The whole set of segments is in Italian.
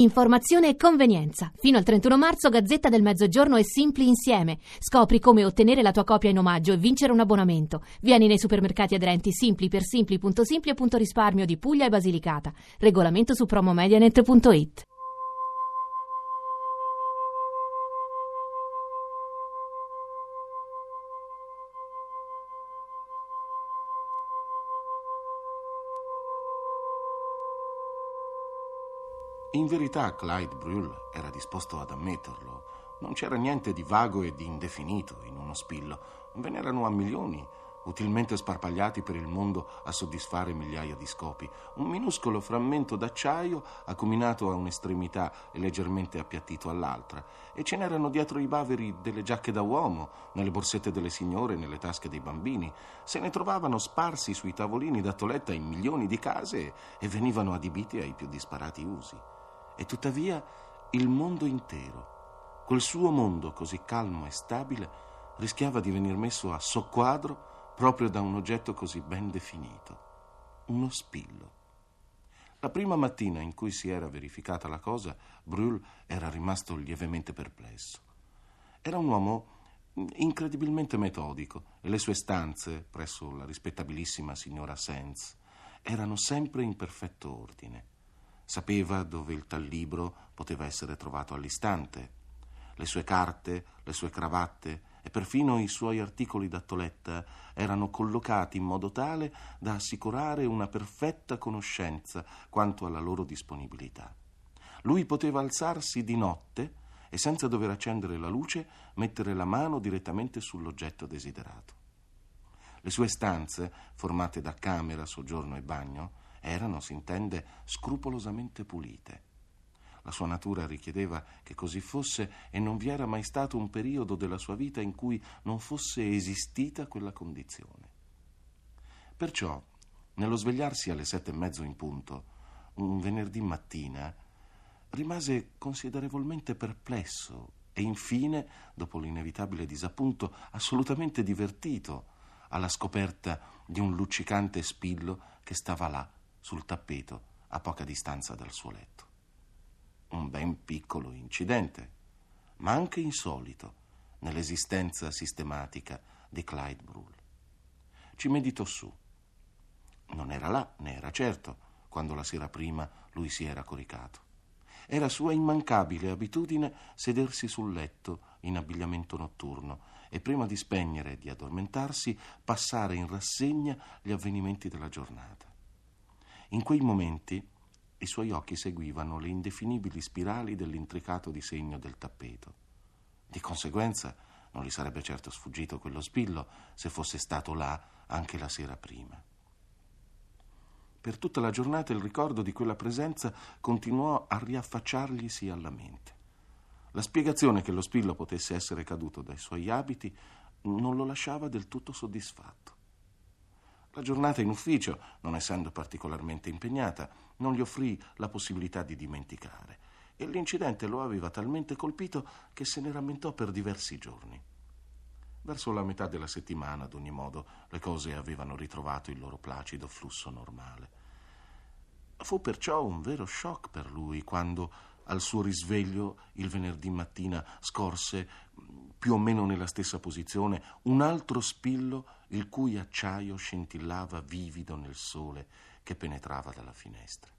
Informazione e convenienza. Fino al 31 marzo Gazzetta del Mezzogiorno e Simpli insieme. Scopri come ottenere la tua copia in omaggio e vincere un abbonamento. Vieni nei supermercati aderenti Simpli per simpli.simpli.risparmio di Puglia e Basilicata. Regolamento su promomedianet.it. In verità Clyde Brûle era disposto ad ammetterlo. Non c'era niente di vago e di indefinito in uno spillo. Ve n'erano a milioni, utilmente sparpagliati per il mondo a soddisfare migliaia di scopi. Un minuscolo frammento d'acciaio accuminato a un'estremità e leggermente appiattito all'altra. E ce n'erano dietro i baveri delle giacche da uomo, nelle borsette delle signore, nelle tasche dei bambini. Se ne trovavano sparsi sui tavolini da toletta in milioni di case e venivano adibiti ai più disparati usi. E tuttavia il mondo intero, quel suo mondo così calmo e stabile, rischiava di venir messo a soqquadro proprio da un oggetto così ben definito, uno spillo. La prima mattina in cui si era verificata la cosa, Brûle era rimasto lievemente perplesso. Era un uomo incredibilmente metodico e le sue stanze presso la rispettabilissima signora Sands erano sempre in perfetto ordine. Sapeva dove il tal libro poteva essere trovato all'istante. Le sue carte, le sue cravatte e perfino i suoi articoli da toletta erano collocati in modo tale da assicurare una perfetta conoscenza quanto alla loro disponibilità. Lui poteva alzarsi di notte e senza dover accendere la luce mettere la mano direttamente sull'oggetto desiderato. Le sue stanze, formate da camera, soggiorno e bagno, erano, si intende, scrupolosamente pulite. La sua natura richiedeva che così fosse e non vi era mai stato un periodo della sua vita in cui non fosse esistita quella condizione. Perciò, nello svegliarsi alle sette e mezzo in punto, un venerdì mattina, rimase considerevolmente perplesso e infine, dopo l'inevitabile disappunto, assolutamente divertito alla scoperta di un luccicante spillo che stava là sul tappeto a poca distanza dal suo letto. Un ben piccolo incidente, ma anche insolito nell'esistenza sistematica di Clyde Brule. Ci meditò su. Non era là, ne era certo, quando la sera prima lui si era coricato. Era sua immancabile abitudine sedersi sul letto in abbigliamento notturno e prima di spegnere e di addormentarsi passare in rassegna gli avvenimenti della giornata. In quei momenti i suoi occhi seguivano le indefinibili spirali dell'intricato disegno del tappeto. Di conseguenza non gli sarebbe certo sfuggito quello spillo se fosse stato là anche la sera prima. Per tutta la giornata il ricordo di quella presenza continuò a riaffacciarglisi alla mente. La spiegazione che lo spillo potesse essere caduto dai suoi abiti non lo lasciava del tutto soddisfatto. La giornata in ufficio, non essendo particolarmente impegnata, non gli offrì la possibilità di dimenticare e l'incidente lo aveva talmente colpito che se ne rammentò per diversi giorni. Verso la metà della settimana, ad ogni modo, le cose avevano ritrovato il loro placido flusso normale. Fu perciò un vero shock per lui quando, al suo risveglio, il venerdì mattina, scorse più o meno nella stessa posizione, un altro spillo il cui acciaio scintillava vivido nel sole che penetrava dalla finestra.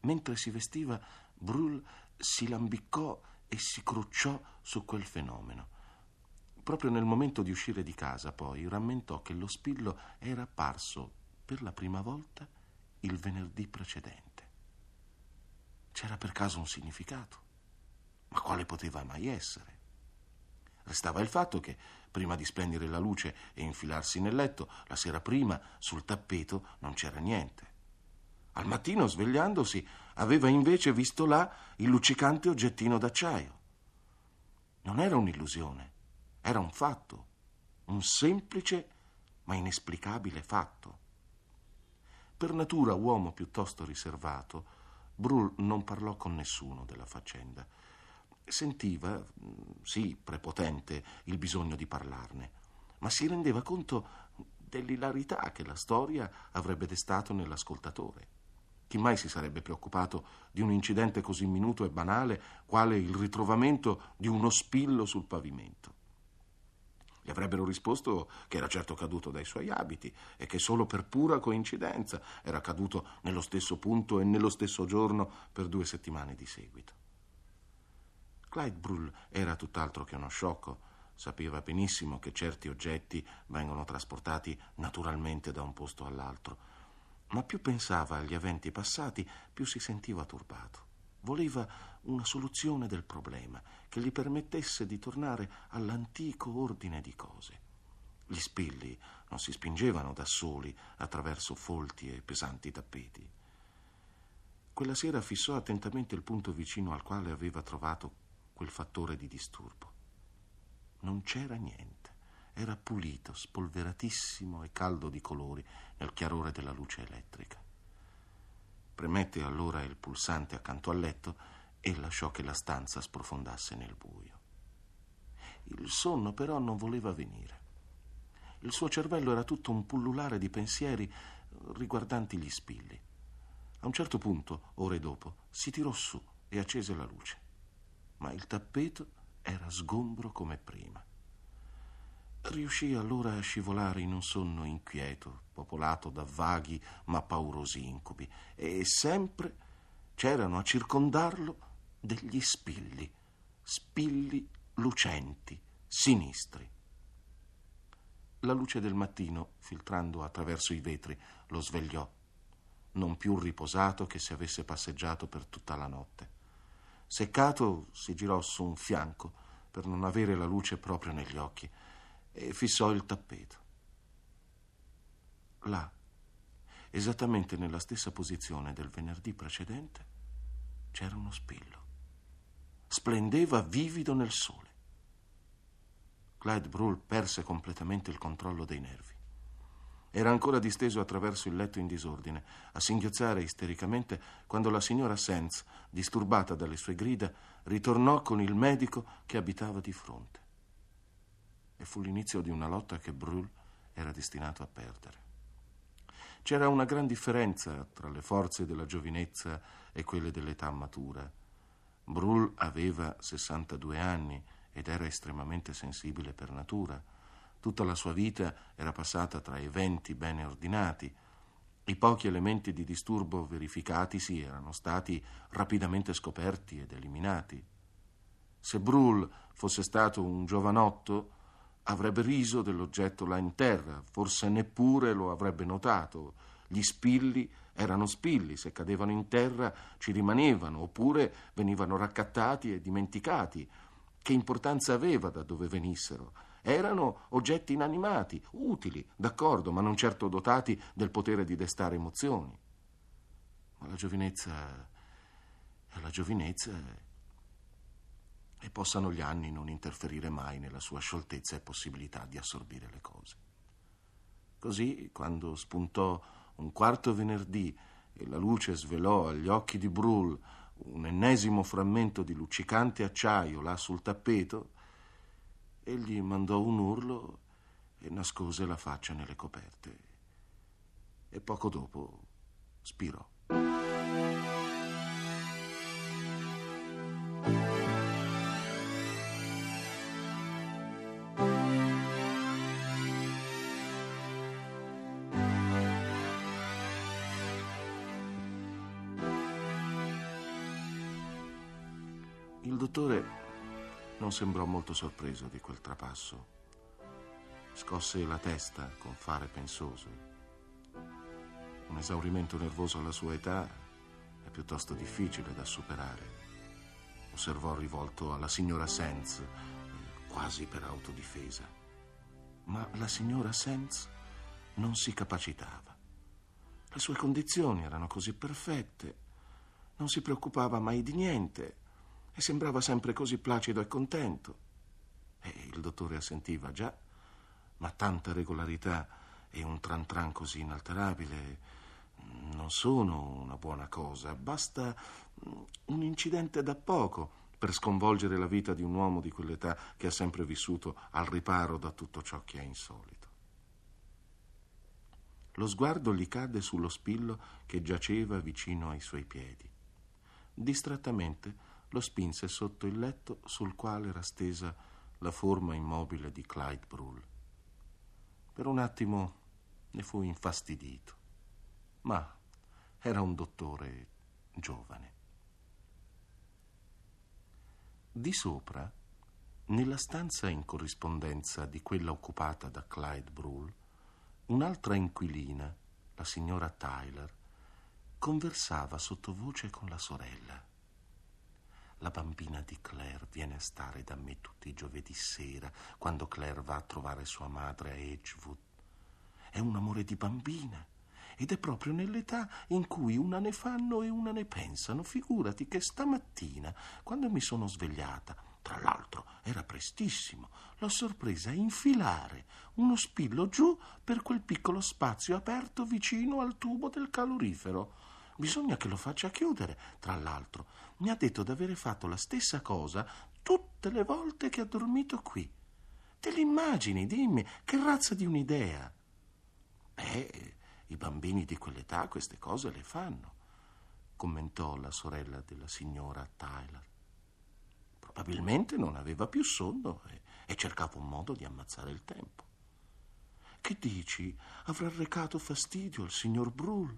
Mentre si vestiva, Brûle si lambiccò e si crucciò su quel fenomeno. Proprio nel momento di uscire di casa, poi, rammentò che lo spillo era apparso per la prima volta il venerdì precedente. C'era per caso un significato? Ma quale poteva mai essere? Restava il fatto che, prima di spegnere la luce e infilarsi nel letto, la sera prima, sul tappeto, non c'era niente. Al mattino, svegliandosi, aveva invece visto là il luccicante oggettino d'acciaio. Non era un'illusione, era un fatto, un semplice ma inesplicabile fatto. Per natura uomo piuttosto riservato, Brul non parlò con nessuno della faccenda sentiva, sì, prepotente, il bisogno di parlarne, ma si rendeva conto dell'ilarità che la storia avrebbe destato nell'ascoltatore. Chi mai si sarebbe preoccupato di un incidente così minuto e banale quale il ritrovamento di uno spillo sul pavimento? Gli avrebbero risposto che era certo caduto dai suoi abiti e che solo per pura coincidenza era caduto nello stesso punto e nello stesso giorno per due settimane di seguito. Clyde Brull era tutt'altro che uno sciocco. Sapeva benissimo che certi oggetti vengono trasportati naturalmente da un posto all'altro ma più pensava agli eventi passati, più si sentiva turbato. Voleva una soluzione del problema che gli permettesse di tornare all'antico ordine di cose. Gli spilli non si spingevano da soli attraverso folti e pesanti tappeti. Quella sera fissò attentamente il punto vicino al quale aveva trovato quel fattore di disturbo. Non c'era niente era pulito, spolveratissimo e caldo di colori nel chiarore della luce elettrica. Premette allora il pulsante accanto al letto e lasciò che la stanza sprofondasse nel buio. Il sonno però non voleva venire. Il suo cervello era tutto un pullulare di pensieri riguardanti gli spilli. A un certo punto, ore dopo, si tirò su e accese la luce. Ma il tappeto era sgombro come prima. Riuscì allora a scivolare in un sonno inquieto, popolato da vaghi ma paurosi incubi, e sempre c'erano a circondarlo degli spilli, spilli lucenti, sinistri. La luce del mattino, filtrando attraverso i vetri, lo svegliò, non più riposato che se avesse passeggiato per tutta la notte. Seccato si girò su un fianco per non avere la luce proprio negli occhi e fissò il tappeto. Là, esattamente nella stessa posizione del venerdì precedente, c'era uno spillo. Splendeva vivido nel sole. Clyde Brull perse completamente il controllo dei nervi. Era ancora disteso attraverso il letto in disordine, a singhiozzare istericamente quando la signora Sands, disturbata dalle sue grida, ritornò con il medico che abitava di fronte e fu l'inizio di una lotta che Brûle era destinato a perdere. C'era una gran differenza tra le forze della giovinezza e quelle dell'età matura. Brûle aveva 62 anni ed era estremamente sensibile per natura. Tutta la sua vita era passata tra eventi bene ordinati. I pochi elementi di disturbo verificatisi erano stati rapidamente scoperti ed eliminati. Se Brûle fosse stato un giovanotto, avrebbe riso dell'oggetto là in terra, forse neppure lo avrebbe notato. Gli spilli erano spilli, se cadevano in terra ci rimanevano, oppure venivano raccattati e dimenticati. Che importanza aveva da dove venissero? Erano oggetti inanimati, utili, d'accordo, ma non certo dotati del potere di destare emozioni. Ma la giovinezza è la giovinezza e possano gli anni non interferire mai nella sua scioltezza e possibilità di assorbire le cose. Così, quando spuntò un quarto venerdì e la luce svelò agli occhi di Brull un ennesimo frammento di luccicante acciaio là sul tappeto, egli mandò un urlo e nascose la faccia nelle coperte. E poco dopo spirò. dottore non sembrò molto sorpreso di quel trapasso. Scosse la testa con fare pensoso. Un esaurimento nervoso alla sua età è piuttosto difficile da superare. Osservò rivolto alla signora Sands, quasi per autodifesa. Ma la signora Sands non si capacitava. Le sue condizioni erano così perfette, non si preoccupava mai di niente e sembrava sempre così placido e contento. E il dottore assentiva già, ma tanta regolarità e un tran tran così inalterabile non sono una buona cosa. Basta un incidente da poco per sconvolgere la vita di un uomo di quell'età che ha sempre vissuto al riparo da tutto ciò che è insolito. lo sguardo gli cadde sullo spillo che giaceva vicino ai suoi piedi. Distrattamente lo spinse sotto il letto sul quale era stesa la forma immobile di Clyde Brull. Per un attimo ne fu infastidito, ma era un dottore giovane. Di sopra, nella stanza in corrispondenza di quella occupata da Clyde Brull, un'altra inquilina, la signora Tyler, conversava sottovoce con la sorella. La bambina di Claire viene a stare da me tutti i giovedì sera, quando Claire va a trovare sua madre a Edgewood. È un amore di bambina ed è proprio nell'età in cui una ne fanno e una ne pensano. Figurati che stamattina, quando mi sono svegliata, tra l'altro era prestissimo, l'ho sorpresa a infilare uno spillo giù per quel piccolo spazio aperto vicino al tubo del calorifero. Bisogna che lo faccia chiudere, tra l'altro. Mi ha detto d'avere fatto la stessa cosa tutte le volte che ha dormito qui. Te l'immagini, dimmi, che razza di un'idea? Beh, i bambini di quell'età queste cose le fanno, commentò la sorella della signora Tyler. Probabilmente non aveva più sonno e, e cercava un modo di ammazzare il tempo. Che dici? Avrà recato fastidio al signor Brull?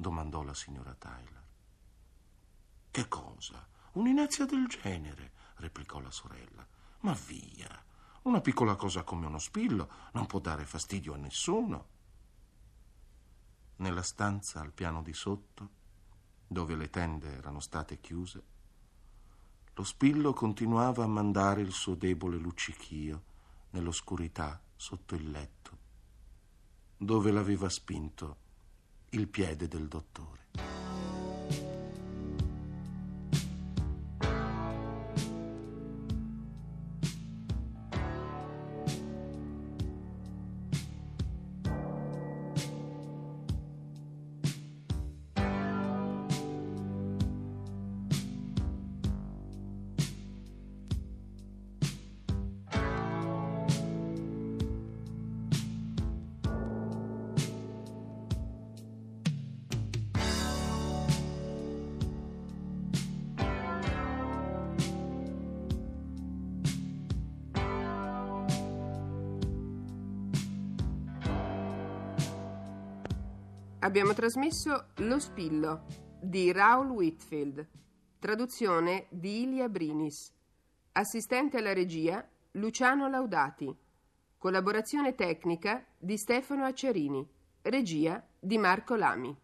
Domandò la signora Tyler. Che cosa? Un'inezia del genere, replicò la sorella. Ma via, una piccola cosa come uno spillo non può dare fastidio a nessuno. Nella stanza al piano di sotto, dove le tende erano state chiuse, lo spillo continuava a mandare il suo debole luccichio nell'oscurità sotto il letto, dove l'aveva spinto il piede del dottore. Abbiamo trasmesso Lo Spillo di Raul Whitfield, traduzione di Ilia Brinis, assistente alla regia Luciano Laudati, collaborazione tecnica di Stefano Acciarini, regia di Marco Lami.